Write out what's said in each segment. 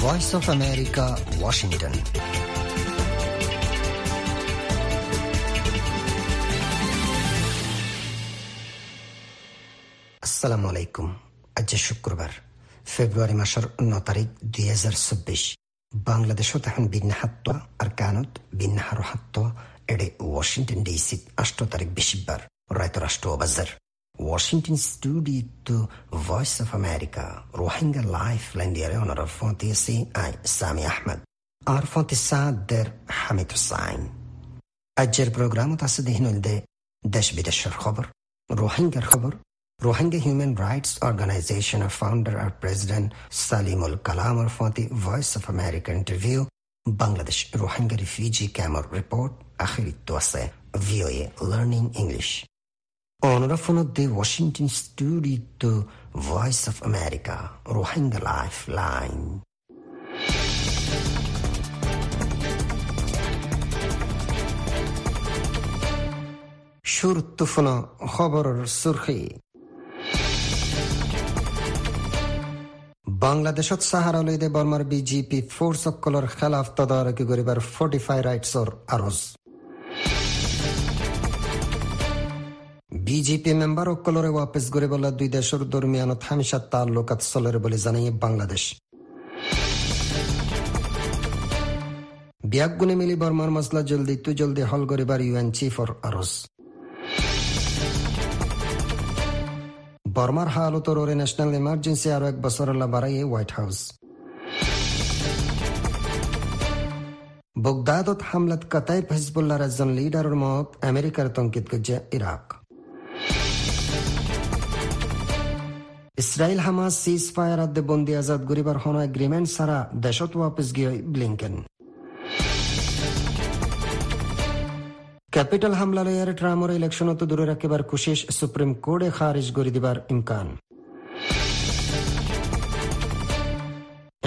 Voice of America Washington আসসালামু আলাইকুম আজ শুক্রবার ফেব্রুৱাৰী মাসৰ ন তাৰিখ দুই হাজাৰ চৌব্বিছ বাংলাদেশত এখন বিন্যাহাত্ব আর কানত বিন্যাহার হাত্ব এডে ওয়াশিংটন ডিসিত আষ্ট তারিখ বেশিবার রায়ত রাষ্ট্র বাজার Washington Studio to Voice of America, Rohingya life Lifeline Leonora Fontisi, I, Sami Ahmed. Ar Fontisa der Hamid Hussain. أجر برنامج تصديهن الدي دش بدش الخبر Rohingya الخبر Rohingya Human Rights Organization founder and president Salimul Kalam for the Voice of America interview Bangladesh Rohingya Refugee Camera Report آخر التوسع VOA Learning English On of the Washington studio to Voice of America, Rohingya Lifeline সুরখি বাংলাদেশত সাহারালৈদে বর্মার BGP force সকলৰ খেলাফ তদাৰকী কৰিবাৰ ফৰ্টিফাই ৰাইটছৰ আৰজ BJP member সকলৰে ৱাপেছ কৰিবলৈ দুই দেশৰ দৰমিয়ানত হামেশা তাল্লুকাত চলেৰে বুলি জানাই বাংলাদেশ। বিয়াক গুণে মিলি বৰ্মাৰ মছলা জলদি তু জলদি হল কৰিবাৰ ইউ এন চিফৰ আৰজ বর্মার হালতর ওরে ন্যাশনাল ইমার্জেন্সি আরও এক বছর বাড়াইয়ে হোয়াইট হাউস। বগদাদত হামলাত কাতাইব হিজবুল্লাহর একজন লিডারের মত আমেরিকার তঙ্কিত করছে Iraq. Israel Hamas ceasefire আদে বন্দি আজাদ গরিবার হন এগ্রিমেন্ট ছাড়া দেশত ওয়াপস গিয়ে ব্লিংকেন। ক্যাপিটাল হামলা লয়ার ট্রামর ইলেকশনত দূরে রাখিবার কোশিশ সুপ্রিম কোর্টে খারিজ করে দিবার ইমকান।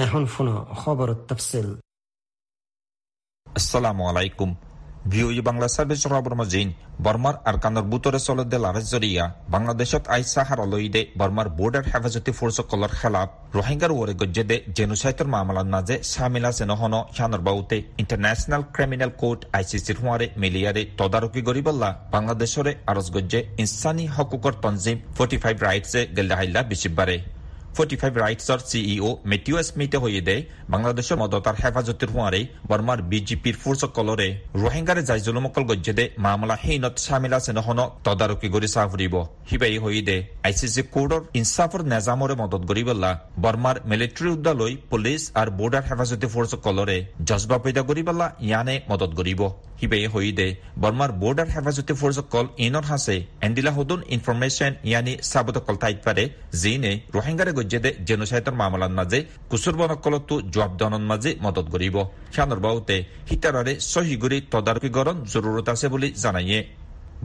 এখন শুনো খবর তফসিল। আসসালামু আলাইকুম। ভিওই বাংলা সার্ভিস রবর মজিন বর্মার আরকানর বুতরে চলদে লারেজ জরিয়া। বাংলাদেশত আই সাহার অলইদে বর্মার বর্ডার হেফাজতি ফোর্স কলর খেলাফ রোহিঙ্গার ওরে গজ্জেদে জেনুসাইতর মামলার নাজে সামিলা সেনহন শানর বাউতে ইন্টারন্যাশনাল ক্রিমিনাল কোর্ট আইসিসির হুয়ারে মিলিয়ারে তদারকি গরিবল্লা বাংলাদেশরে আরজ গজ্জে ইনসানি হকুকর তনজিম ফোর্টি ফাইভ রাইটসে গেল্লাহাইল্লা বিশিববারে ফৰ্টি ফাইভ ৰাইটছৰ চিইঅ মেটিঅ স্মিথে হৈয়ে বাংলাদেশৰ মদতাৰ হেফাজতিৰ হোৱাৰে বৰ্মাৰ বিজেপিৰ ফোৰ্সকলৰে ৰোহিংগাৰে যাই জুলুমকল গজ্জেদে মামলা সেইনত চামিল আছে নহনক তদাৰকী কৰি চাহ হৈয়ে আই চি চি কোৰ্টৰ ইনচাফৰ নেজামৰে মদত কৰিবলা বৰ্মাৰ মিলিটাৰী উদ্যালৈ পুলিচ আৰু বৰ্ডাৰ হেফাজতি ফোৰ্সকলৰে জজবা পৈদা কৰিবলা ইয়ানে মদত কৰিব হিবে হইদে বর্মার বর্ডার হেফাজতি ফোর্সকল ইনর হাসে এন্ডিলা হদুন ইনফরমেশন ইয়ানি সাবতকল তাইতপারে জিনে রোহিঙ্গারে গজ্জেদে জেনোসাইটর মামলার মাঝে কুসুর বনকলতো জবাব দনন মাঝে মদত করিব খানর বাউতে হিতারারে সহিগুরি তদারকি গরণ জরুরত আছে বলে জানাইয়ে।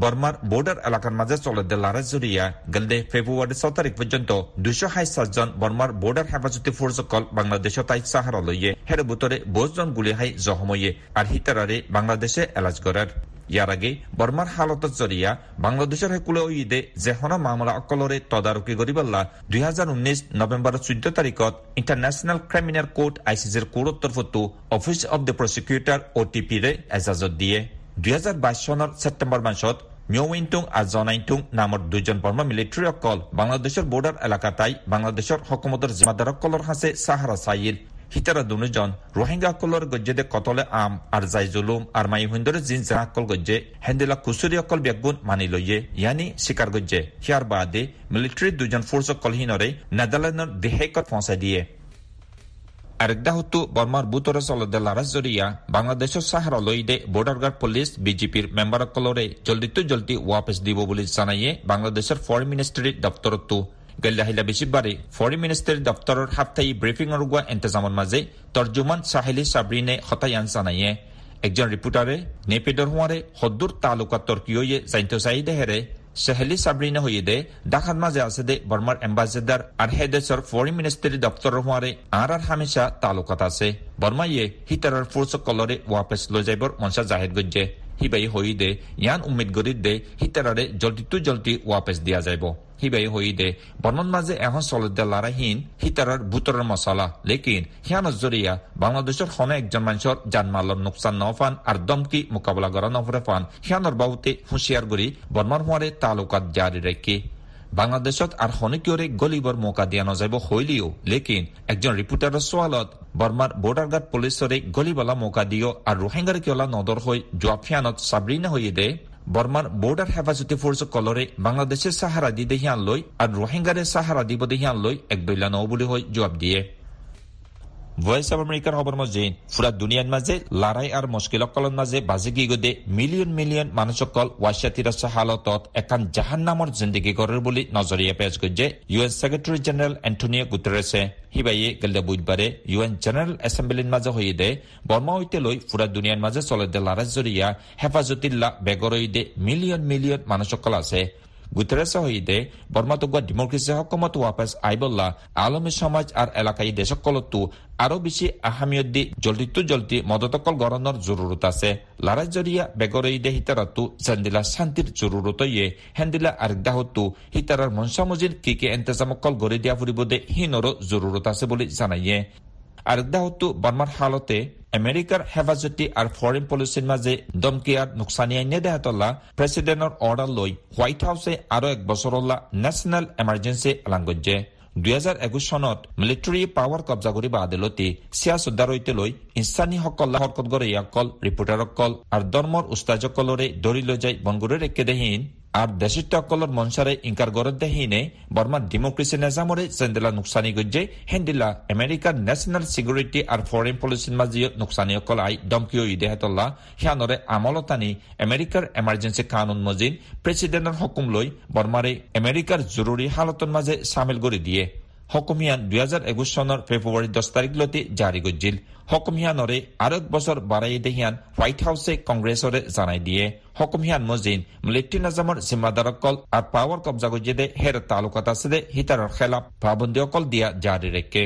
বর্মার বর্ডার এলাকার মাঝে চলতে লারা জড়িয়া গেলে ফেব্রুয়ারি ছ তারিখ পর্যন্ত দুশো হাই সাতজন বর্মার বর্ডার হেফাজতি ফোর্সকল বাংলাদেশ তাই সাহারা লইয়ে হের বুতরে জন গুলি হাই জহমইয়ে আর হিতারারে বাংলাদেশে এলাজ করার। ইয়ার আগে বর্মার হালতত জরিয়া বাংলাদেশের হেকুলে ঈদে জেহনা মামলা অকলরে তদারকি করিবল্লা দুই হাজার উনিশ নভেম্বর চৈধ্য তারিখত ইন্টারন্যাশনাল ক্রিমিনাল কোর্ট আইসিসির কোর্টৰ ফটো অফিস অব দ্য প্রসিকিউটর ও টি ৰে এজাজত দিয়ে। দুই হাজাৰ বাইশ চনৰ ছেপ্টেম্বৰ মাসত মিয়উইনটুং আৰু জনাইনটুং নামৰ দুজন বৰ্মা মিলিটাৰীসকল বাংলাদেশৰ বৰ্ডাৰ এলেকাতাই বাংলাদেশৰ হকুমতৰ জিম্মাদাৰসকলৰ হাঁচে চাহাৰা চাইল হিতাৰা দুজন ৰোহিঙ্গাসকলৰ গজ্জেদে কতলে আম আর যাই জুলুম আর মাই হুন্দরে জিন জাহাকল গজ্জে হেন্দিলা অকল বেগুন মানি লইয়ে ইয়ানি শিকার গজ্জে। হিয়ার বাদে মিলিটারি দুজন অকল হিনরে নেদারল্যান্ডর দেহেকত পৌঁছাই দিয়ে। আরেকদা হতো বর্মার বুতরে চলদে লারাজ জরিয়া বাংলাদেশের সাহারা লইদে বর্ডার গার্ড পুলিশ বিজেপির মেম্বার কলরে জলদি ওয়াপস দিব বলে জানাইয়ে বাংলাদেশের ফরেন মিনিস্ট্রির দপ্তরতো গেল্লাহিলা বেশিবারে ফরেন মিনিস্ট্রির দপ্তরের সাপ্তাহিক ব্রিফিং রুগুয়া এন্তেজামর মাঝে তর্জুমান সাহেলি সাবরিনে হতায়ান জানাইয়ে। একজন রিপোর্টারে নেপেডর হওয়ারে হদ্দুর তালুকা তর্কিয়ে জাইন্ত চাহিদা হেরে সেহেলি সাবরিনা হইয়ে ডাকাত মাঝে আছে দে বর্মার এম্বাসেডার আর হেদেশর ফরেন মিনিস্ট্রি দপ্তর হওয়ারে আর আর হামেশা তালুকাত আছে বর্মা ইয়ে হিতারার ফোর্স কলরে ওয়াপেস লৈ যাইবর মনসা জাহেদ গজ্জে হিবাই হই দে ইয়ান উম্মিদ গরিদ দে হিতারারে জলদি তু জলদি ওয়াপেস দিয়া যাইব হিবাই হৈদে বৰ্ণন মাজে এখন চলতে লাৰাহীন হিতাৰৰ বুটৰৰ মছলা লেকিন সিয়া নজৰীয়া বাংলাদেশৰ সনে একজন মানুহৰ যান মালৰ নোকচান নফান আৰু দমকি মোকাবিলা কৰা নফৰে ফান সিয়ানৰ বাবুতে হুঁচিয়াৰ গুৰি বৰ্মাৰ হোৱাৰে তালুকাত জাৰি ৰাখি বাংলাদেশত আৰু শনিকিয়ৰে গলিবৰ মৌকা দিয়া নাযাব শৈলীও লেকিন একজন ৰিপৰ্টাৰৰ চোৱালত বৰ্মাৰ বৰ্ডাৰ গাৰ্ড পুলিচৰে গলিবালা মৌকা দিয় আৰু ৰোহিংগাৰ কিয়লা নদৰ হৈ যোৱা ফিয়ানত চাবৰিনা হৈয়ে দে বর্মার বর্ডার হেফাজতি ফোর্স কলরে বাংলাদেশের সাহারা দি দেহিয়ান লৈ আর রোহিঙ্গারে সাহারা দিব দেহিয়ান লৈ এক দৈলা নৌ বুলি হৈ জবাব দিয়ে। ভয়েস অব আমেরিকার খবর মজে, ফুরা দুনিয়ার মাঝে লড়াই আর মুশকিল অকলন মাঝে বাজে গি গদে মিলিয়ন মিলিয়ন মানুষ অকল ওয়াশা তিরাশা হালতত একান জাহান নামর জিন্দগি করার বলে নজরিয়া পেশ করছে ইউএন সেক্রেটারি জেনারেল এন্টনিও গুতেরেসে হিবাইয়ে গেলে বুধবারে ইউএন জেনারেল এসেম্বলির মাঝে হয়ে দে বর্মা হইতে লই ফুরা দুনিয়ার মাঝে চলে দে লড়াই জরিয়া হেফাজতিল্লা বেগরই দে মিলিয়ন মিলিয়ন মানুষ অকল আছে। গুতেরেসা হইতে বর্মাতগুয়া ডেমোক্রেসি হকমত ওয়াপাস আইবল্লা আলমী সমাজ আর এলাকায় দেশকলতো আরও বেশি আহামিয়ত দি জলদিতো জলদি মদতকল গড়ানোর জরুরত আছে। লড়াই জরিয়া বেগরই দে হিতারাতু জান্দিলা শান্তির জরুরত ইয়ে হেন্দিলা আরেকদা হতো হিতারার মনসামজির কি কি এন্তেজামকল গড়ে দিয়া ফুরিব দে হিনরও জরুরত আছে বলে জানাইয়ে। আরেকদা হতো বর্মার হালতে আমেরিকাৰ হেফাজতি আৰু ফৰেইন পলিচিৰ মাজে দমকিয়াৰ নোকচানিয়াই নেদেহাতলা প্ৰেচিডেণ্টৰ অৰ্ডাৰ লৈ হোৱাইট হাউছে আৰু এক বছৰলা নেশ্যনেল এমাৰ্জেঞ্চি এলান কৰিছে। দুহেজাৰ একৈশ চনত মিলিটাৰী পাৱাৰ কব্জা কৰিব আদালতে চিয়া চুদ্দাৰৈতে লৈ ইনচানীসকল হৰকত গৰীয়াসকল ৰিপৰ্টাৰসকল আৰু ধৰ্মৰ উস্তাজসকলৰে ধৰি লৈ যায় বনগুৰিৰ একেদেহীন আর দেশিত্যকলর মনসারে ইনকার গরদ দেহিনে বর্মার ডেমোক্রেসি নেজামরে জেন্দেলা নুকসানি গজ্জে হেন্দিলা আমেরিকার ন্যাশনাল সিকিউরিটি আর ফরেন পলিসির মাঝিও নুকসানি অকল আই দমকিও ইদেহাতল্লা। হিয়ানরে আমলতানি আমেরিকার এমার্জেন্সি কানুন মজিন প্রেসিডেন্টর হকুম লৈ বর্মারে আমেরিকার জরুরি হালতর মাঝে সামিল করে দিয়ে। হকমীয়া দুহেজাৰ একৈশ চনৰ ফেব্ৰুৱাৰী দহ তাৰিখলৈ জাৰি কৰিছিল। হকমিয়ানৰে আৰত বছৰ বাৰাই দেহিয়ান হোৱাইট হাউছে কংগ্ৰেছৰে জনাই দিয়ে। হকমিয়ান মজিন মিলিট্ৰী নাজামৰ জিম্মাদাৰ অকল আৰু পাৱাৰ কব্জা কৰি দে হেৰ তালুকাত আছে দে হিতাৰৰ খেলা পাবন্দী অকল দিয়া জাৰি ৰাখে।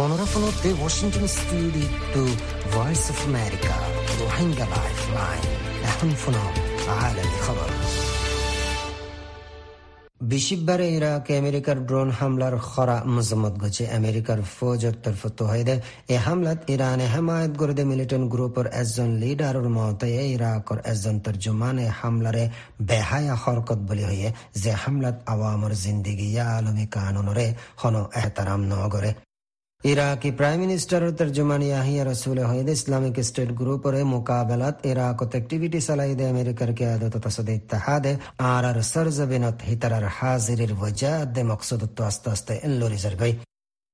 অনুৰাফনতে ৱাশ্বিংটন ষ্টুডিঅ' বিশিববারে ইরাকে, আমেরিকার ড্রোন হামলার খরা মজম্মত গছে। আমেরিকার ফৌজের তরফ তহিদে এ হামলাত ইরানে হেমায়ত গরদে মিলিটেন্ট গ্রুপের একজন লিডারের মতে ইরাকর একজন তর্জমানে হামলারে বেহায়া হরকত বলি হয়ে যে হামলাত আওয়ামর জিন্দিগি আলমী কানুনরে হন এহতারাম ইরাকি প্রাইম মিনিস্টার তর্জমানি আহিয়া রসুল হইদ ইসলামিক স্টেট গ্রুপের মোকাবেলাত ইরাক অ্যাক্টিভিটি চালাইদে আমেরিকার কিয়াদত তসদ ইত্তেহাদে আর আর সরজবিনত হিতারার হাজিরির দে মকসুদত্ব আস্তে আস্তে এল্লোরিজার গই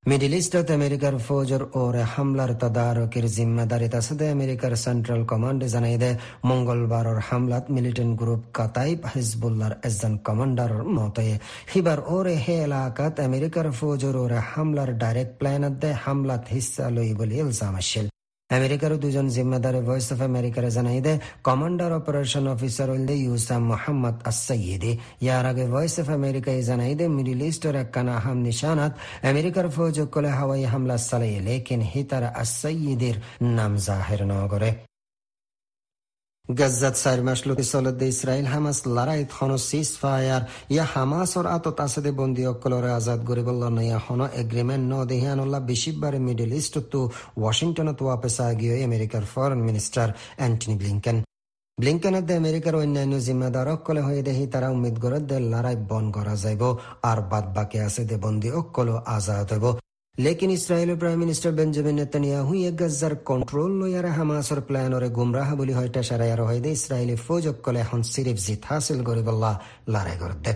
মিডিল ইস্টত আমেরিকার ফৌজের ওরে হামলার তদারকের জিম্মাদারি তাসদে আমেরিকার সেন্ট্রাল কমান্ড জানাই দে মঙ্গলবারর হামলাত মিলিটেন্ট গ্রুপ কাতাইব হিজবুল্লার একজন কমান্ডার মতে হিবার ওরে হে এলাকাত আমেরিকার ফৌজের ওরে হামলার ডাইরেক্ট প্ল্যানত দে হামলাত হিস্সা লই বলে ইলজাম আসছিল আমেরিকার দুজন জিম্মেদারে ভয়েস অফ আমেরিকারে জানাই দে কমান্ডার অপারেশন অফিসার হইলে ইউসাম মোহাম্মদ আসইদে ইয়ার আগে ভয়েস অফ আমেরিকায় জানাই দে মিডিল ইস্টের একখানা আহাম নিশানাত আমেরিকার ফৌজ কলে হাওয়াই হামলা চালাই লেকিন হিতার আসইদের নাম জাহের গজ্জাত চার মাস লোকে চলতে ইসরায়েল হামাস লড়াইত হন সিজ ফায়ার ইয়া হামাসর আত তাসেদে বন্দি অকলরে আজাদ গরিবল্ল নয়া হন এগ্রিমেন্ট ন দেহিয়ানুল্লাহ বেশিবারে মিডল ইস্ট তো ওয়াশিংটনত ওয়াপেসা গিয়ে আমেরিকার ফরেন মিনিস্টার অ্যান্টনি ব্লিংকেন ব্লিংকেনতে আমেরিকার অন্যান্য জিম্মাদার অকলে হয়ে দেখি তারা উম্মিদ করে দে লড়াই বন করা যাইব আর বাদ বাকি আছে দে বন্দি অকল আজাদ হইব লেকিন ইসরায়েলের প্রাইম মিনিস্টার বেঞ্জামিন নেতানিয়াহু এক গাজার কন্ট্রোল লয়ারে হামাসর প্ল্যানরে গুমরাহ বলি হয়টা সারাইয়ার হয়দে ইসরায়েলি ফৌজক কলে এখন সিরিফ জিত হাসিল করিবল্লা লড়াই করতে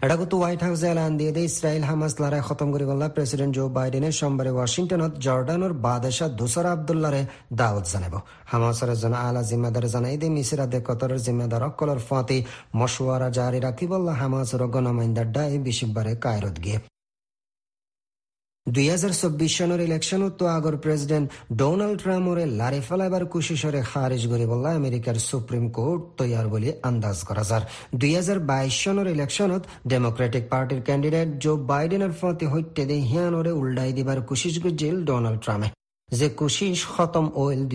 এটা কিন্তু হোয়াইট হাউসে এলান দিয়ে দিয়ে ইসরায়েল হামাস লড়াই খতম করি বললা প্রেসিডেন্ট জো বাইডেনের সোমবারে ওয়াশিংটনত জর্ডানোর বাদশাহ দুসরা আবদুল্লারে দাওয়াত জানাব। হামাসের জন আলা জিম্মেদার জানাই দিয়ে মিসিরা দে জিম্মেদার অকলর ফাঁতি, মশওয়ারা জারি রাখি বললা হামাসের গণমাইন্দার ডাই বিশিববারে কায়রত গিয়ে। দুই হাজার চব্বিশ সনের ইলেকশনত তো আগর প্রেসিডেন্ট ডোনাল্ড ট্রাম্পরে লারে ফেলাইবার কুশিসরে খারিজ করে বললা আমেরিকার সুপ্রিম কোর্ট তৈয়ার বলে আন্দাজ করা যার। দুই হাজার বাইশ সনের ইলেকশনত ডেমোক্রেটিক পার্টির ক্যান্ডিডেট জো বাইডেনের ফতে হইতে দে হিয়ানরে উল্ডাই দিবার কুশিস গুজিল ডোনাল্ড ট্রাম্পে। যে কুশিস খতম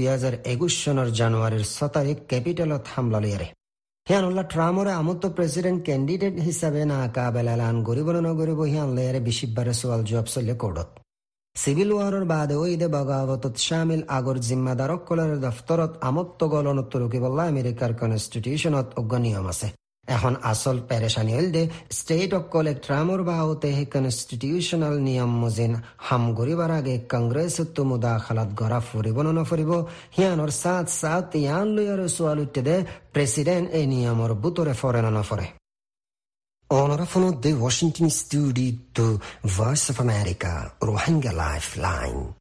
হাজার একুশ সনের জানুয়ারির ছ তারিখ ক্যাপিটালত হামলা লিয়ারে হিয়ানুল্লাহ ট্রাম্পরে আমত প্রেসিডেন্ট ক্যান্ডিডেট হিসাবে না কাবেল এলান গরিব নগরিব হিয়ানলে বিশিববারে সোয়াল জবাব চলে কোর্টত চিভিল ৱাৰৰ বাদে ঈদে বগাৱতত শামিল আগৰ জিম্মাদাৰসকলৰ দফতৰত আমত্ত গলনত ৰুকিবল্লা আমেৰিকাৰ কনষ্টিটিউশ্যনত অজ্ঞ নিয়ম আছে এখন আচল পেৰেচানি হল দে ষ্টেট অকলে ট্ৰামৰ বাহুতে সেই কনষ্টিটিউশ্যনেল নিয়ম মজিন হাম গৰিবাৰ আগে কংগ্ৰেছত মুদাখালাত গৰা ফুৰিব নফৰিব সিয়ানৰ চাত চাত ইয়ান লৈ আৰু ছোৱাল উঠে দে প্ৰেচিডেণ্ট এই নিয়মৰ বুটৰে ফৰে নফৰে Onorevole de Washington studio to Voice of America, Rohingya Lifeline.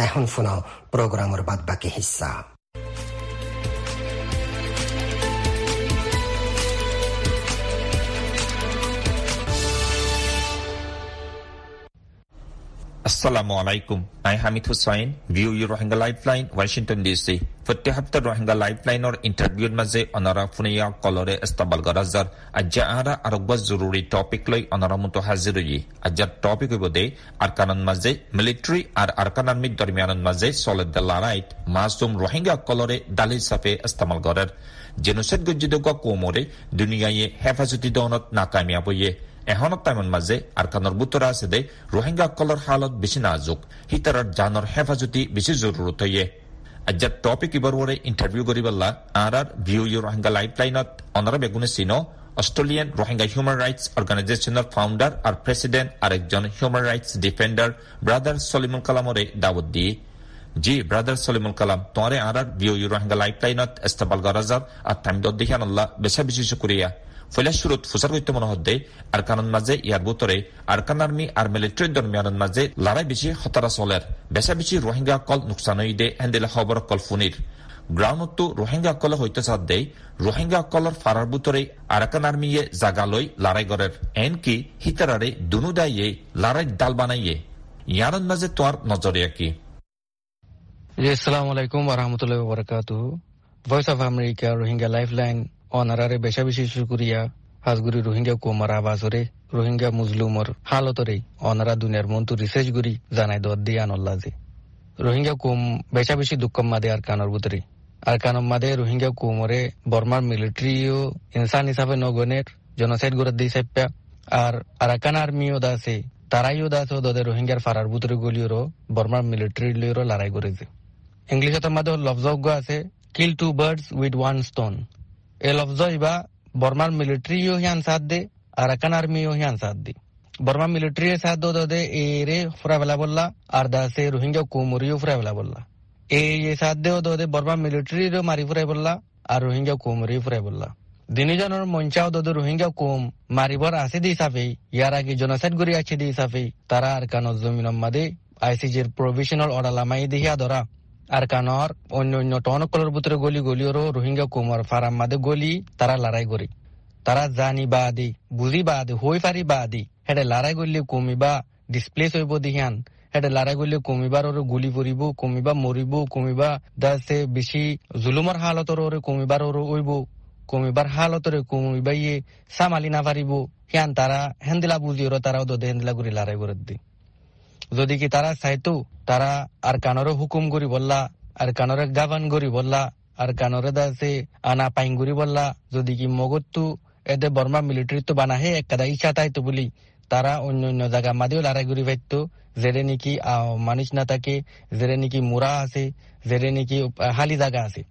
এখন শোনাও প্রোগ্রামের বাদ বাকি হিস্সা Assalamu alaikum. I Hamid Hussain, view your Rohingya Lifeline, Washington DC. প্রতি সপ্তাহ রোহিঙ্গা লাইফলাইনের ইন্টারভিউর মাঝে অনারা ফুনিয়া কলরে ইস্তাবাল গরাজার আজ্জা আরা আরোগ্য জরুরি টপিক লই অনারা মতো হাজির হই আজ্জার টপিক হইব দে আরকানন মাঝে মিলিটারি আর আরকান আর্মির দরমিয়ানন মাঝে সলেদ লারাইট মাসুম রোহিঙ্গা কলরে দালিল সাফে ইস্তামাল গরের জেনোসাইড গজ্জিদ কোমরে দুনিয়ায় হেফাজতি দনত নাকামিয়াব হইয়ে এহনত টাইমন মাঝে আরকানর বুতরা আছে দে রোহিঙ্গা কলর হালত বেশি নাজুক। হিতারার জানর হেফাজতি বেশি জরুরত হইয়ে আজ্জার টপিক ইবার ওরে ইন্টারভিউ করিবাল্লা আর আর ভিউ ইউ রোহিঙ্গা লাইফলাইনত অনারা বেগুনে চিনো অস্ট্রেলিয়ান রোহিঙ্গা হিউম্যান রাইটস অর্গানাইজেশনের ফাউন্ডার আর প্রেসিডেন্ট আর একজন human rights defender brother Salimul কালামরে দাওয়াত দিয়ে জি ব্রাদার সলিমুল কালাম তোমারে আর আর ভিউ ইউ রোহিঙ্গা লাইফলাইনত এস্তাবাল গরাজার আর তামিদ দিহান আল্লাহ বেশা বেশি শুক্রিয়া ফৈলাশুরুত ফুসার হইতে মনে হদ্দে আরকানন মাঝে ইয়ার বুতরে আরকান আর্মি আর মিলিটারি দরমিয়ানন মাঝে লড়াই বেশি হতারা চলের। বেশা বেশি রোহিঙ্গা কল নুকসান দে, হেন্দেলে খবর কল ফুনির গ্রাউন্ডতো রোহিঙ্গা কল হইতে চাদ দেই রোহিঙ্গা কলর ফারার বুতরে আরাকান আর্মিয়ে জাগালই লড়াই গরের এন কি হিতারারে দুনু দাইয়ে লড়াই ডাল বানাইয়ে। ইয়ারন মাঝে তোর নজরিয়া কি? আসসালামু আলাইকুম ওয়া রাহমাতুল্লাহি ওয়া বারাকাতুহু Voice of America Rohingya lifeline অনারারে বেশা বেশি শুকুরিয়া হাজগুড়ি রোহিঙ্গা কুমার আবাসরে, রোহিঙ্গা মুজলুমর হালতরে অনারা দুনিয়ার মন্তু রিসার্চ গুরি জানাই দর দিয়ে আনল্লাজে রোহিঙ্গা কুম বেশা বেশি দুঃখম মাদে আর কানর বুতরে। আর কানম মাদে রোহিঙ্গা কুমরে বর্মার মিলিটারিও ইনসান হিসাবে নগনের জনসাইড করে দিয়ে সাপ্যা আর আরাকান আর্মিও দাসে, তারাইও দাসে দদের রোহিঙ্গার ফারার বুতরে গলিওরও বর্মার মিলিটারি লিওরও লড়াই করেছে। ইংলিশত মাদে লফজজ্ঞ আছে kill two birds with one stone এ লফজ ইবা বর্মার মিলিটারিও হিয়ান সাথ দে আরাকান আর্মিও হিয়ান সাথ দে বর্মা মিলিটারি সাথ দো দে এরে ফুরা বেলা বললা আর দা সে রোহিঙ্গা কুমুরিও ফুরা বেলা বললা এ সাথ দেও দে বর্মা মিলিটারি মারি ফুরাই বললা আর রোহিঙ্গা কুমুরি ফুরাই বললা দিনিজনের মঞ্চাও দদে রোহিঙ্গা কুম মারিবর আছে দি সাফে ইয়ার আগে জনসাইড গড়ি আছে দি সাফে তারা আর কানত জমিন মাদে আইসিজির প্রভিশনাল অর্ডার লামাই দিহিয়া ধরা আর কানর, অন্য অন্য টনকলের ভিতরে গলি গলিওরও রোহিঙ্গা কুমার ফারাম মাদে গলি, তারা লড়াই করি। তারা জানি বা আদি, বুঝি বা আদি, হই পারি বা আদি হেডে লড়াই করলে কমিবা ডিসপ্লেস হইব দিহান হেডে লড়াই করলে কমিবার ওরে গুলি পরিব কমিবা মরিব কমিবা দাসে বেশি জুলুমর হালতর ওরে কমিবার ওরে ওইব কমিবার হালতরে কমিবা ইয়ে সামালি না পারিব। হিয়ান তারা হেন্দিলা বুঝি ওরা তারাও দে হেন্দিলা করে লড়াই করে দি যদি কি তারা চাইতো, তারা আর কানরে হুকুম করি বললা, আর কানরে গাবান করি বললা, আর কানরে দাসে আনা পাইন করি বললা, যদি কি মগত্তু এদে বর্মা মিলিটারি তো বানাহে একটা ইচ্ছা তাইতো বলি, তারা অন্য অন্য জায়গা মাদিও লড়াই করি পাইতো যেরে নাকি মানুষ না থাকে যেরে নাকি মুরা আছে যেরে নাকি হালি জায়গা আছে।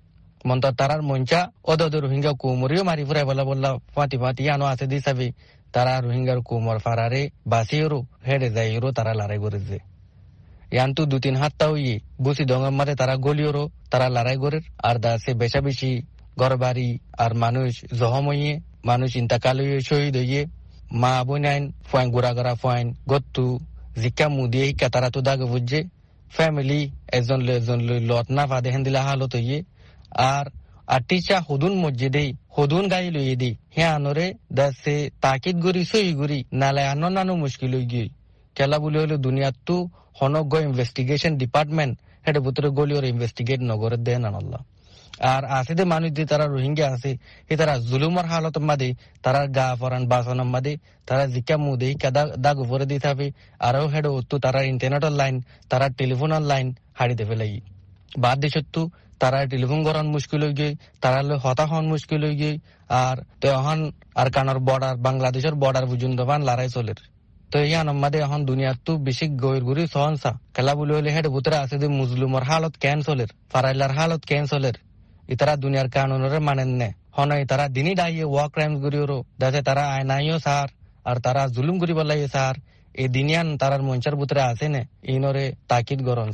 মন্ত তারার মঞ্চা অদ রোহিঙ্গা কুমরিও মারি ফুরাই বলা বললা ফাঁতি ফাঁতি আনো আছে দিসাবি তারা রোহিঙ্গার কুমর ফারারে বাসিওরো হেডে যাইরো তারা লড়াই করেছে। ইয়ান্তু দু তিন হাত হইয়ে বুসি ডঙ্গর মারে তারা গলিওরো তারা লড়াই করের আর দা সে বেশা বেশি ঘর বাড়ি আর মানুষ জহম হইয়ে, মানুষ ইন্তাকাল হইয়ে, শহীদ হইয়ে, মা বোনাইন ফয়েন গুড়া গড়া ফয়েন, গত্তু জিকা মুদিয়ে হিকা তারা তো দাগে বুঝছে ফ্যামিলি, একজন এজন লত না ফাদে হেন্দিলা হালত হইয়ে, আর আর টিচা হদুন মসজিদে, হদুন গাই লই দি হে আনরে দাসে তাকিদ গরি সই গরি নালে আনো নানো মুশকিল হই গই কেলা বলি হলো দুনিয়াত তু হনজ্ঞ ইনভেস্টিগেশন ডিপার্টমেন্ট হেটে ভিতরে গলিওর ইনভেস্টিগেট নগরে দেন আনাল্লাহ আর আছে যে মানুষ যে তারা রোহিঙ্গা আছে, এ তারা জুলুমর হালত মাদে, তারা গা ফরান বাসন মাদে, তারা জিকা মুদে কাদা দাগ উপরে দিয়ে থাকবে আরও হেডে উত্তু তারা ইন্টারনেটের লাইন তারা টেলিফোনের লাইন হাড়ি দেবে লাগি। বাদ দেশত্তু তারা টেলিফোন করান মুশকিল হয়ে গিয়ে তারা হতা হন মুশকিল হয়ে গিয়ে, আর তখন আর কানার বর্ডার বাংলাদেশের বর্ডার পর্যন্ত লড়াই চলের তো ইয়ান আমাদে এখন দুনিয়ার তু বেশি গইর গুরি সহনসা খেলা বলে হলে হেড ভিতরে আছে যে মুসলিমর হালত ক্যান্সলের ফারাইলার হালত ক্যান্সলের ইতারা দুনিয়ার কানুনের মানেন নে। হন ইতারা দিনই ডাইয়ে ওয়া ক্রাইম গুরিওরো যাতে তারা আয়নাইও সার, আর তারা জুলুম করি বলাই সার। এই দিনিয়ান তারার মঞ্চার ভিতরে আছে নে। ইনরে তাকিদ গরন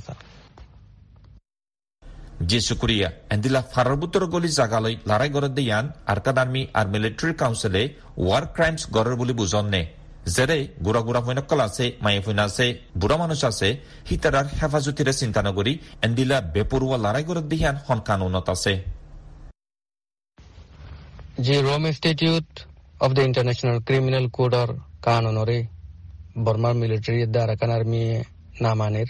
জি শুক্রিয়া এন্দিলা ফারারবুতর গলি জাগালৈ লড়াই গড়ে দিয়ান আরকান আর্মি আর মিলিটারি কাউন্সিলে ওয়ার ক্রাইমস গড়ের বুলি বুজন নে যেরে গুড়া গুড়া ফৈনকল আছে মায়ে ফৈনা আছে বুড়া মানুষ আছে হিতারার হেফাজতিরে চিন্তা নগরী এন্দিলা বেপরুয়া লড়াই গড়ে দিয়ান হন কানুনত আছে যে Rome institute of the international criminal code আর কানুনরে বর্মার মিলিটারি আর্মি নামানের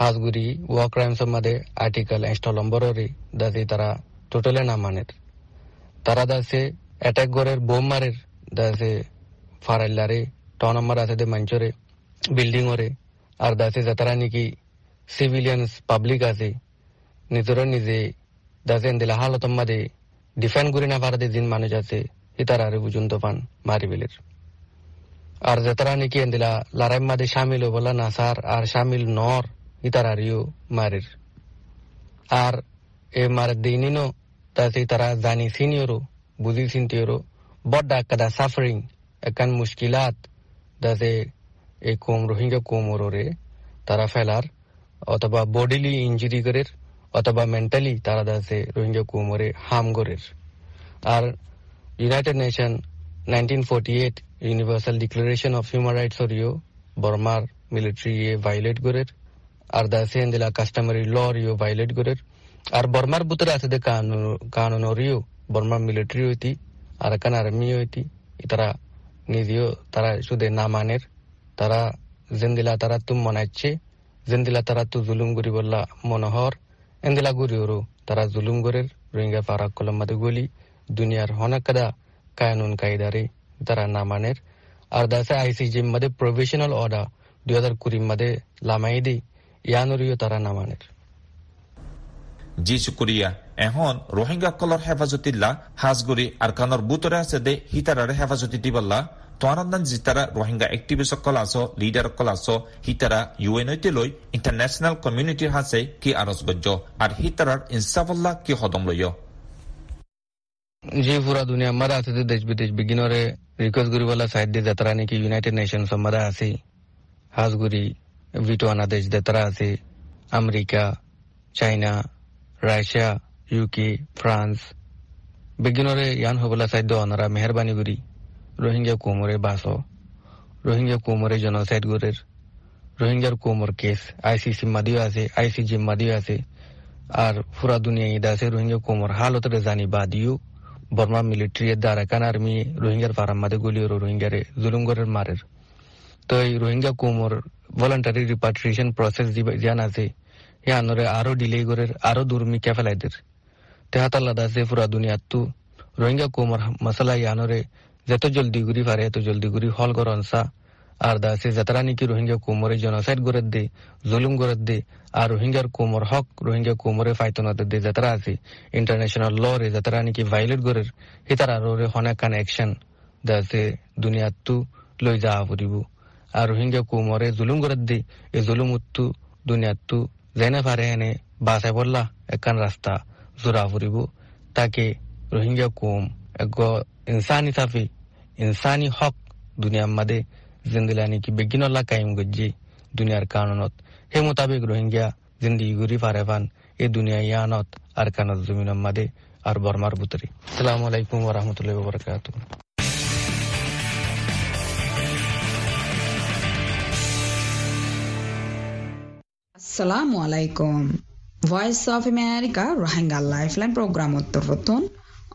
হাজগুড়ি ওয়া ক্রাইম সম্বন্ধে আর্টিকেল ইনস্টলম্বররে দাসে তারা টোটালে নামানের তারা দাসে অ্যাটাক গরের বোম মারের দাসে ফারাইলারে ট নম্বর আছে দে মঞ্চরে বিল্ডিং ওরে। আর দাসে যাতারা নাকি সিভিলিয়ানস পাবলিক আছে। নিজের নিজে দাসে দিলা হালত মাদে ডিফেন্ড করি না পারে দিন মানুষ আছে ইতার আরে পর্যন্ত পান মারি বিলের। আর যাতারা নাকি এন্দিলা লড়াই মাদে সামিল বলা না স্যার আর সামিল নর ইতার আরিও মারির। আর এ মার দিনিনো তাতে তারা জানি সিনিয়রো বুঝি সিনতিয়রো বড্ডা কাদা সাফারিং একান মুশকিলাত দাসে এই কোম রোহিঙ্গা কোমরে তারা ফেলার, অথবা বডিলি ইঞ্জুরি করের, অথবা মেন্টালি তারা দাসে রোহিঙ্গা কোমরে হাম করের। আর United Nation nineteen forty eight universal declaration of human rights বর্মার military এ ভাইলেট করের। আর দাসে দিলা কাস্টমারি ল রিও ভাইলেট করের। আর বর্মার বুতরে আছে কানুন রিও, বর্মার মিলিটারি হইতি, আর কান আর্মি হইতি। তারা নিজেও তারা শুধু না মানের তারা জেন্দিলা তারা তুম মনাচ্ছে জেন্দিলা তারা তু জুলুম করি বললা মনোহর। এন্দিলা গুরি ওরো, তারা জুলুম করের, রোহিঙ্গা ফারাক কলম মাদে গলি, দুনিয়ার হনাক কাদা কানুন কায়দারে তারা না মানের আর দাসে আইসিজি মাদে প্রভিশনাল অর্ডার দুই হাজার কুড়ি মাদে লামাই দি। ইয়ানুরিও তারা না মানের জি শুক্রিয়া এখন রোহিঙ্গা কলর হেফাজতিল্লা হাজগুড়ি আর কানর বুতরে আছে দে হিতারারে হেফাজতি দিবল্লা তোয়ানন্দান জিতারা রোহিঙ্গা এক্টিভিস্ট কল আছো লিডার কল আছো হিতারা ইউএনঐতে লৈ ইন্টারন্যাশনাল কমিউনিটির হাসে কি আরজ গজ্য আর হিতারার ইনসাফল্লা কি হদম লইয় জি পুরা দুনিয়া মারা আছে যে দেশ বিদেশ বিজ্ঞানরে রিকোয়েস্ট করি বলা সাইড দিয়ে যাত্রা নাকি ইউনাইটেড নেশন সম্মাদা আছে হাজগুড়ি দেশ যাত্রা আছে, America China Russia UK France. বিজ্ঞানরে ইয়ান হবলা সাইড অনারা মেহরবানি করি রোহিঙ্গা কোমরে বাস। রোহিঙ্গা কোমরে জনসাইড গরের। রোহিঙ্গার কোমর কেস, আইসিসি মাদিও আছে, আইসিজি মাদিও আছে। আর পুরা দুনিয়া ঈদ আছে, রোহিঙ্গা কোমর হালতরে জানি বাদিও। বর্মা মিলিটারি দ্বারা কান আর্মি, রোহিঙ্গার ফারাম মাদে গুলি রোহিঙ্গারে জুলুম গরের মারের। তো এই রোহিঙ্গা কোমর ভলান্টারি রিপাট্রিয়েশন প্রসেস জান আছে ইয়ানরে আরও ডিলে করে আরও দুর্মি কে ফেলাইদের তেহাতাল্লা দাসে পুরা দুনিয়াত তু রোহিঙ্গা কোমর মশলা ইয়ানরে যত জলদি গুরি ফারে এত জলদি গুরি হল করন সা আর দাসে যাতারা নাকি রোহিঙ্গা কোমরে জনসাইড করে দে, জুলুম করে দে আর রোহিঙ্গার কোমর হক রোহিঙ্গা কোমরে ফাইতনা দে যাতারা আছে। ইন্টারন্যাশনাল ল রে যাতারা নাকি ভাইলেট করে হিতার আরও রে হনে কান অ্যাকশন দাসে দুনিয়াত তু লই ফুরিব আর রোহিঙ্গা কোমরে জুলুম করে দে এই জুলুম উত্তু দুনিয়াত তু যেনে পারে এনে বাসায় বললা একান রাস্তা জোরা ফুরিব তাকে রোহিঙ্গা কোম এক ইনসান হিসাবে ইনসানি হক দুনিয়ার মাদে জিন্দিলানি কি বেগিনল্লা কায়েম গজ্জি দুনিয়ার কানুনত হে মোতাবেক রোহিঙ্গা জিন্দিগি গুরি পারে পান এ দুনিয়া ইয়ানত আর কানত জমিনের মাদে আর বর্মার বুতরি সালাম আলাইকুম ওরহমতুল্লাহ বরকাতুহ আসসালামু আলাইকুম। Voice of America Rohingya lifeline programme উত্তর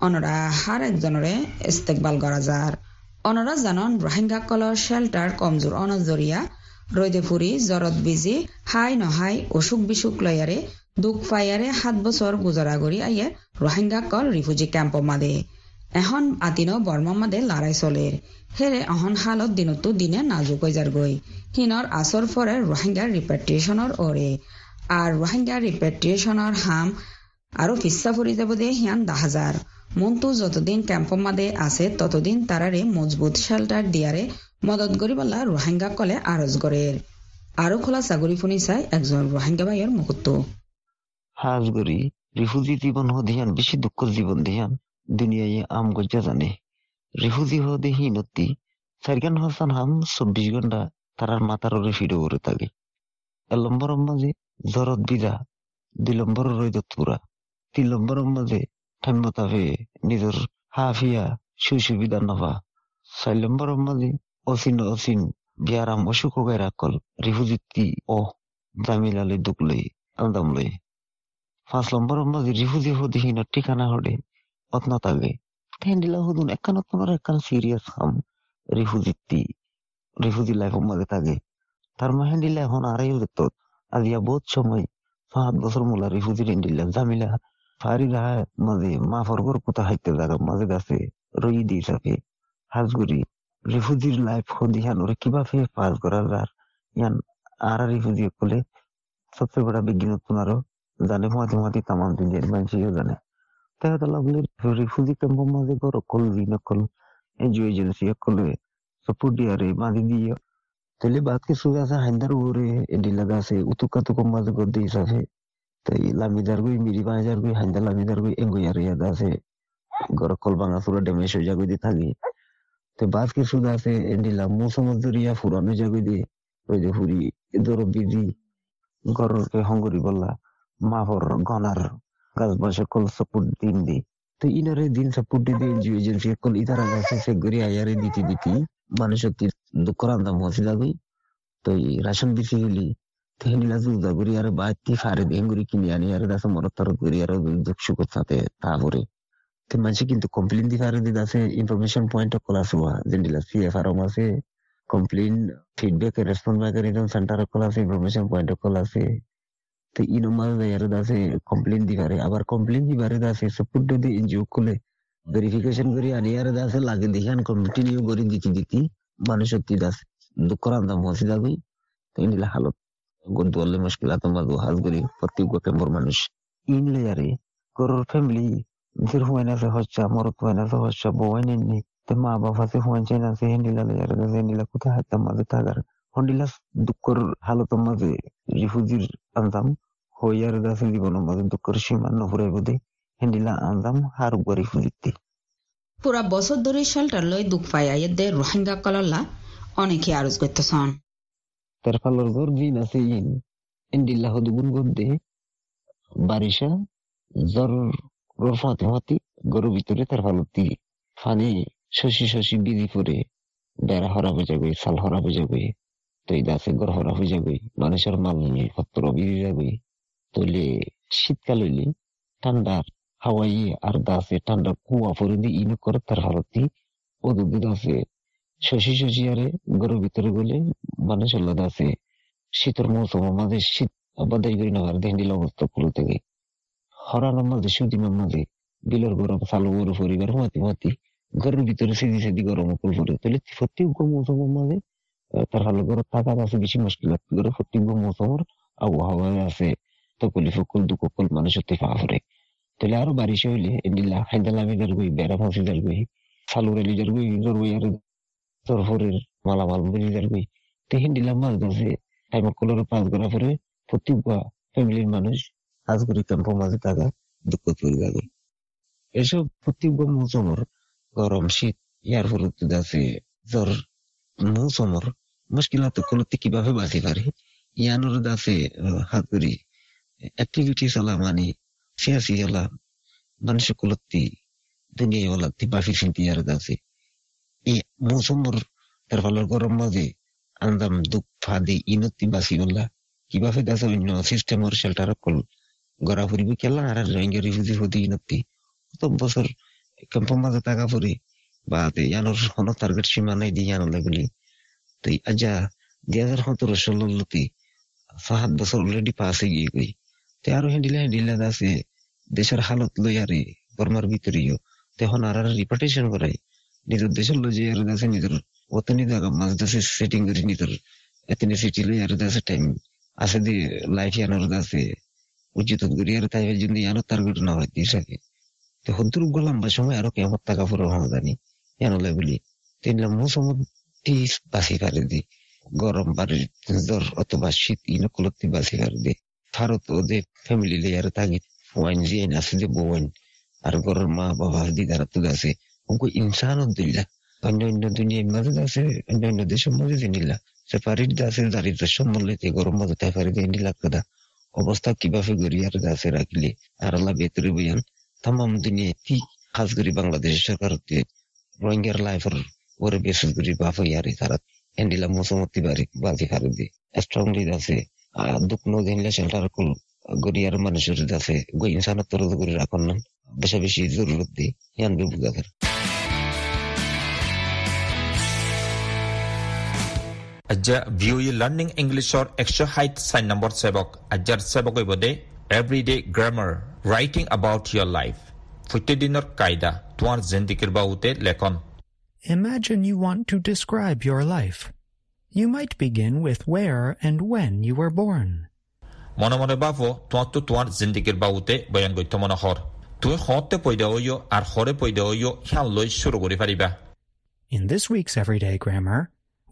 অনরা হার একজনরে ইস্তেকবাল করা যার। অনরা জানন রোহিঙ্গা কলর শেল্টার কমজোর অনজরিয়া। রৈদে ফুরি জরত বিজি, হাই নহাই, অসুখ বিসুখ লয়ারে দুঃখ পাইয়ারে সাত বছর গুজরা গড়ি আইয়ে রোহিঙ্গা কল রিফিউজি ক্যাম্প মাদে। এখন আতিন বর্ম মাদে লড়াই চলে। হেরে অহন হালত দিনতো দিনে নাজুক হৈ গই হিনর আসর পরে রোহিঙ্গার রিপেট্রিয়েশনের ওরে আর রোহিঙ্গা রিপেট্রিয়েশনের হাম আরও ফিসা ফুরি যাব দে হিয়ান দাহাজার মন্তু যতদিন ক্যাম্প মাদে আছে, ততদিন তারারে মজবুত শেল্টার দিয়ারে মদত গরিবাল্লা রোহিঙ্গা কলে আরজ গড়ের আরও খোলা চাগরি ফুনি চাই একজন রোহিঙ্গা ভাইয়ের মুকুত্ত হাজগরি রিফুজি জীবন হদিয়ান বেশি দুঃখ জীবন দিয়ান দুনিয়ায় আম গজ্জা জানে। রিফুজি হদে হিনতি সারগান হাসান হাম চব্বিশ ঘণ্টা তারার মাথার ওরে ফিরে করে থাকে। এক নম্বর মাঝে জরত বিদা দুই নম্বর রৈদত পুরা তিন নম্বর মাঝে ঠাম্মতাফে নিজের হাফিয়া সুসুবিধা নভা। চার নম্বর মাঝে অচিন অচিন বিয়ারাম অসুখ গায়রা কল রিফুজিতি ও জামিলালে দুকলই আলদাম লই পাঁচ নম্বর মাঝে রিফুজি হদিহীন ঠিকানা হডে অত্ন থাকে তার মা হ্যান্ডিলা এখন যেত আজিয়া বহুত সময় পাঁচ বছর মোলা রিফুজি হ্যান্ডিলা মা ফরগর কোথা হাইতে জায়গা মাঝে গাছে রই দি থাকে হাজগুড়ি রিফুজির লাইফ হদিহান ওরে কীভাবে পাস করার আর ইয়ান আর রিফুজি কলে সবচেয়ে বড় বিজ্ঞান তোমারও জানে মাঝে মাঝে তামাম জানে Rifusica mamma de coro colvino col e giugensi col sapodiare ma di dio tele bat ke suga sa handar ore edi laga se utuka to komma de godi sa se tai lamidar gui miri bajar gui handar lamidar gui engo yar ya da se goro col banga sura de mesho jago di thagi te bat ke suga se edi la musom duriya furano jago di ওই যে ফুরি দরবিদি গরকে হঙ্গরি বললা মাহর গনার গাছ বসে call support দিন দি তো ইনারে দিন support দিতে এনজিও এজেন্সি কল ইতারা গাছে সে গরি আয়ারে দিতে দিতে, মানুষের দুঃখ রান্দাম হসিদা গই তো এই রাশন দিছি গেলি তেহেনিলা জুজা গরি আর বাতি ফারে দেঙ্গুরি কিনি আনি, আর দাসে মরত তরত গরি আর দুঃখ সুখ সাথে তারপরে তো মানুষ কিন্তু কমপ্লেন দি ফারে দিতে আছে ইনফরমেশন পয়েন্ট কল আসবা। যেন্ডিলা সিএফআর আছে কমপ্লেন ফিডব্যাক রেসপন্স এর সেন্টার কল আছে ইনফরমেশন পয়েন্ট কল আছে তো ইনো মাঝে আর দাসে কমপ্লেন দি ফারে আবার কমপ্লেন দি ফারে দাসে সাপোর্ট দি এনজিও কলে ভেরিফিকেশন করি আনি দাসে, লাগে দিহান কন্টিনিউ করি দিতি দিতি মানুষের তি দাস, দুঃখ রান্দাম হসিদা গই তো ইনিলা হালত গন্তু আল্লে মুশকিলাত হাজ করি প্রত্যেক কেম্বর মানুষ। ইন লেয়ারে গরুর ফ্যামিলি ফির আছে, হচ্ছা মরত হুয়াইন আছে, হচ্ছা বউয়াইন এমনি। তো মা বাবা আছে হুয়াইন চাইন আছে, হেন্ডিলা আছে হেন্ডিলা কোথায় হাইতাম মাঝে থাকার হন্ডিলা দুঃখর হালত মাঝে রিফুজির আনতাম হইয়ার দাসে জীবনের মাঝে দুঃখর সীমান্য ফুরাই বোধে। হেন্ডিলা আনতাম হার উপর রিফুজিতে পুরা বছর ধরে শেল্টার লই দুঃখ পাই আইয়েদের রোহিঙ্গা কলল্লা অনেকে আরজ করতেছন। তার ফালর ঘর দিন আছে ইন। ইন্ডিল্লাহ দুগুন গদ্দে বারিশা জ্বর রোর ফাতে ফাতি গরুর ভিতরে তার ফালতি ফানি শশি শশি বিধি করে বেড়া হরা হয়ে যাবে সাল হরা হয়ে যাবে তো এই দাসে গর হরা হয়ে যাবে মানুষের মাল পত্র বিধি যাবে তৈলে শীতকাল হইলে ঠান্ডার হাওয়াই আর দাসে ঠান্ডা কুয়া পরে দিয়ে ইন করে তার ও দুধ আছে। শশী শশী আরে গরুর ভিতরে গেলে মানুষ আল্লাহ আছে, শীতের মৌসুম, আমাদের শীত বাদাই করি না দেন্ডিল অবস্থা খুলে থেকে। হরানোর মাঝে, সুদিনের মাঝে, বিলের গরম, চালু গরু পরিবার মাতি মাতি ঘরের ভিতরে সেদি সেদি গরম কুল পরে। তাহলে প্রত্যেক মৌসুমের মাঝে তার ভালো ঘর থাকা আছে, বেশি মুশকিল করে প্রত্যেক মৌসুমের আবহাওয়া আছে। তকলি ফকুল দুকল মানুষের তেফা করে তাহলে আরও হইলে বেড়া ফাঁসি আর মাছ ধরছে টাইম কলর পাস করার পরে প্রত্যেক ফ্যামিলির মানুষ করে ক্যাম্প মাঝে থাকা দুঃখ এসব প্রত্যেক মৌসুমের গরম শীত, ইয়ার পরে আছে জ্বর। মৌসুমের মুশকিলাত কলতে কীভাবে বাঁচি পারে? ইয়ানোর দাসে হাত করি অ্যাক্টিভিটি চলা মানে সিয়াসি চলা মানুষ কলতি দুনিয়া ওলা চিন্তি আর দাসে এই মৌসুমের তার ফলের গরম মাঝে আন্দাম দুঃখ, ফাঁদে, ইনতি, বাসি বললা কীভাবে দাসে অন্য সিস্টেমের শেল্টার কল গড়া ফুরিব কেলা আর রোহিঙ্গা রিফিউজি হদি নতি কত বছর ক্যাম্পের মাঝে টাকা ফুরি বা ইয়ানোর কোনো টার্গেট সীমা নাই দি ইয়ানো বলি তো আজা দুই হাজার সতেরো ষোলো সাত বছর অলরেডি হয়ে গিয়ে গই। তে আরও হ্যান্ডিলে হ্যান্ডিলে আছে, দেশের হালত লই আরে বর্মার ভিতরেও তখন আর আর রিপার্টেশন করাই। নিজের দেশের লই যে আর আছে জায়গা মাঝ দেশে সেটিং করে নিজের। এতনি সিটি লই আছে টাইম আছে দি লাইফ আছে। উচিত করি আর তাই যদি ইয়ানো টার্গেট না হয় দিশাকে তো গোলাম বা সময়, আরও কেমন টাকা পুরো হামদানি ইয়ানো বলি তিনলা মোসামতি বাসি পারে দি। গরম বাড়ির জ্বর অথবা শীত ইনকুলতি বাসি পারে দি। ভারত ও যে ফ্যামিলি লেয়ার থাকি ওয়াইন জিয়াইন আছে যে বোয়াইন আর ঘরের মা বাবা দিদার তো আছে উনকো ইনসান দিল্লা অন্য অন্য দুনিয়ার মাঝে আছে অন্য অন্য দেশের মাঝে জিনিলা সে পারির দাসে দারিদ্র সম্বলিতে গরম মাঝে পারি দিয়ে নিলা কথা অবস্থা কীভাবে গড়িয়ার দাসে রাখলে আর আল্লাহ বেতরে বইয়ান তামাম দুনিয়া কি খাস করি বাংলাদেশ সরকার রোহিঙ্গার লাইফের ওরে বেসিস করি বাপ ইয়ারে তারা হ্যান্ডিলা মোসামতি বাড়ি বাজি ফারে দি স্ট্রংলি আছে দুঃখ নদিনলে শেল্টার কুল গরিয়ার মানুষের আছে গো ইনসানত তরদ করে রাখন না বেশি বেশি জরুরত দি ইয়ান বিবুগাদের Aja VOA Learning English or Extra Height Sign Number Sebok Ajar Sebok ibode Everyday Grammar Writing About Your Life প্রতিদিনের কায়দা তোমার জিন্দিগির বাউতে লেখন Imagine you want to describe your life. You might begin with where and when you were born. মনে মনে বাফো তোমার তো তোমার জিন্দিগির বাউতে বয়ান গইত মনে হর তুমি হতে পয়দা হইও আর হরে পয়দা হইও হিয়ান লই শুরু করি পারিবা In this week's Everyday Grammar,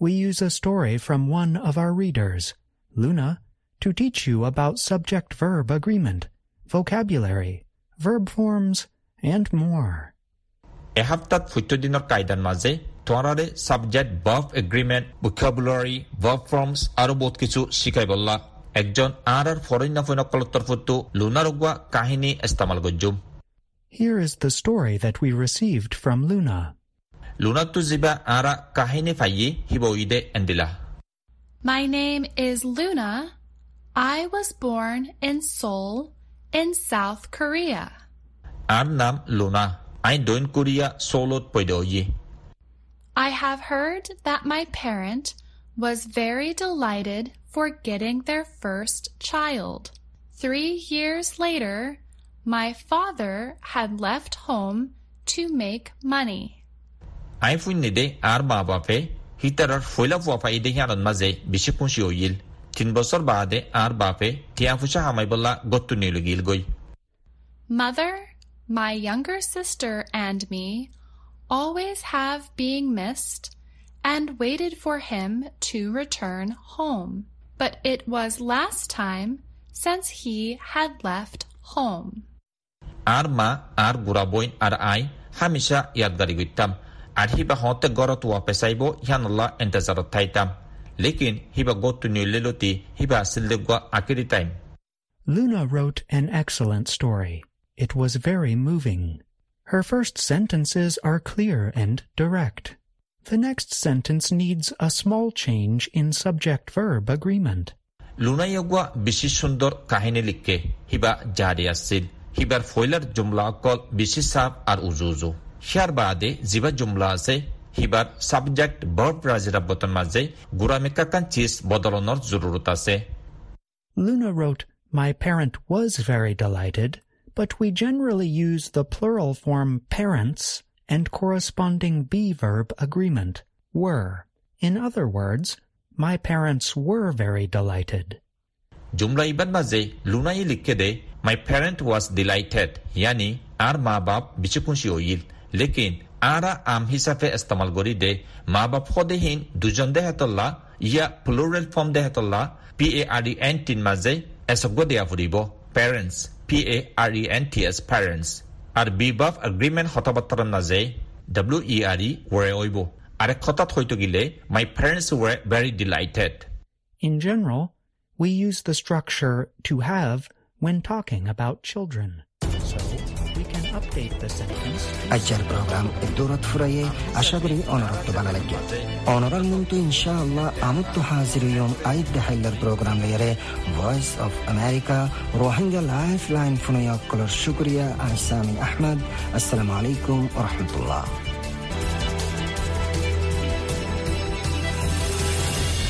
we use a story from one of our readers, Luna, to teach you about subject-verb agreement, vocabulary, verb forms, and more. এসপ্তাহত প্রতিদিনের কায়দার মাঝে তোমারে subject verb agreement vocabulary verb forms আৰু বহুত কিছু শিকাই বললা একজন আর আর ফরেন নাফইনকলৰ তরফতো লুনার উগা কাহিনী ইস্তেমাল গজ্জুম Here is the story that we received from Luna. লুনাতো যিবা আৰা কাহিনী ফাইয়ে হিব ইদে এন্দিলা My name is Luna. I was born in Seoul, in South Korea. আৰ নাম লুনা আই দৈন কোৰিয়া চৌলত পৈদে ইয়ে I have heard that my parent was very delighted for getting their first child. Three years later, my father had left home to make money. Ayfun de arba vafe hitarar foyla vafaide yanan maze bishikun şioyil. Tin bosor bade arbafe tiyafuşa hamaybolla gottunilugil goy. Mother, my younger sister and me always have being missed and waited for him to return home. But it was last time since he had left home. Arma ar guraboin ar ai hamisha yadgariguittam. Ar hiba honte gorot wa pesaibo yanallah intazarot. Lekin hiba gotu nuliloti hiba silligwa akiritain. Luna wrote an excellent story. It was very moving. Her first sentences are clear and direct. The next sentence needs a small change in subject-verb agreement. লুনাইয়াগুয়া বেশি সুন্দর কাহিনী লিখকে হিবা জারি আসছিল হিবার ফয়লার জুমলা অকল বেশি সাফ আর উজু উজু হিয়ার বাদে জিবা জুমলা আছে হিবার সাবজেক্ট বর্ব রাজিরা বতন মাঝে গুড়ামিকাকান চিজ বদলনের জরুরত আছে Luna wrote, My parent was very delighted, but we generally use the plural form parents and corresponding be verb agreement, were. In other words, my parents were very delighted. জুমলা ইবাদ মাঝে লুনাই লিখকে দে মাই parent ওয়াজ delighted ইয়ানি আর মা বাপ বেশি খুশি হইল লেকিন আরা আম হিসাবে ইস্তেমাল করি দে মা বাপ সদেহীন দুজন দেহেতল্লা ইয়া plural form দেহেতল্লা P A R E N T মাঝে এসগ্য দেয়া ফুরিব parents P A R E N T S parents আর বি বাফ এগ্রিমেন্ট হতাবাত্তার মাঝে ডাব্লিউ ই আর ই ওরে ওইব আরেক হঠাৎ হইতো গিলে my parents were very delighted In general, we use the structure to have when talking about children. So we can update the sentence to আজকের প্রোগ্রাম দৌলত ফুরাইয়ে আশা করি অনরত্ব বানা লাগে অনরার মন্তু ইনশাআল্লাহ আমত্ত হাজির ইয়ম আইদ দেহাইলার প্রোগ্রাম লেয়ারে Voice of America Rohingya lifeline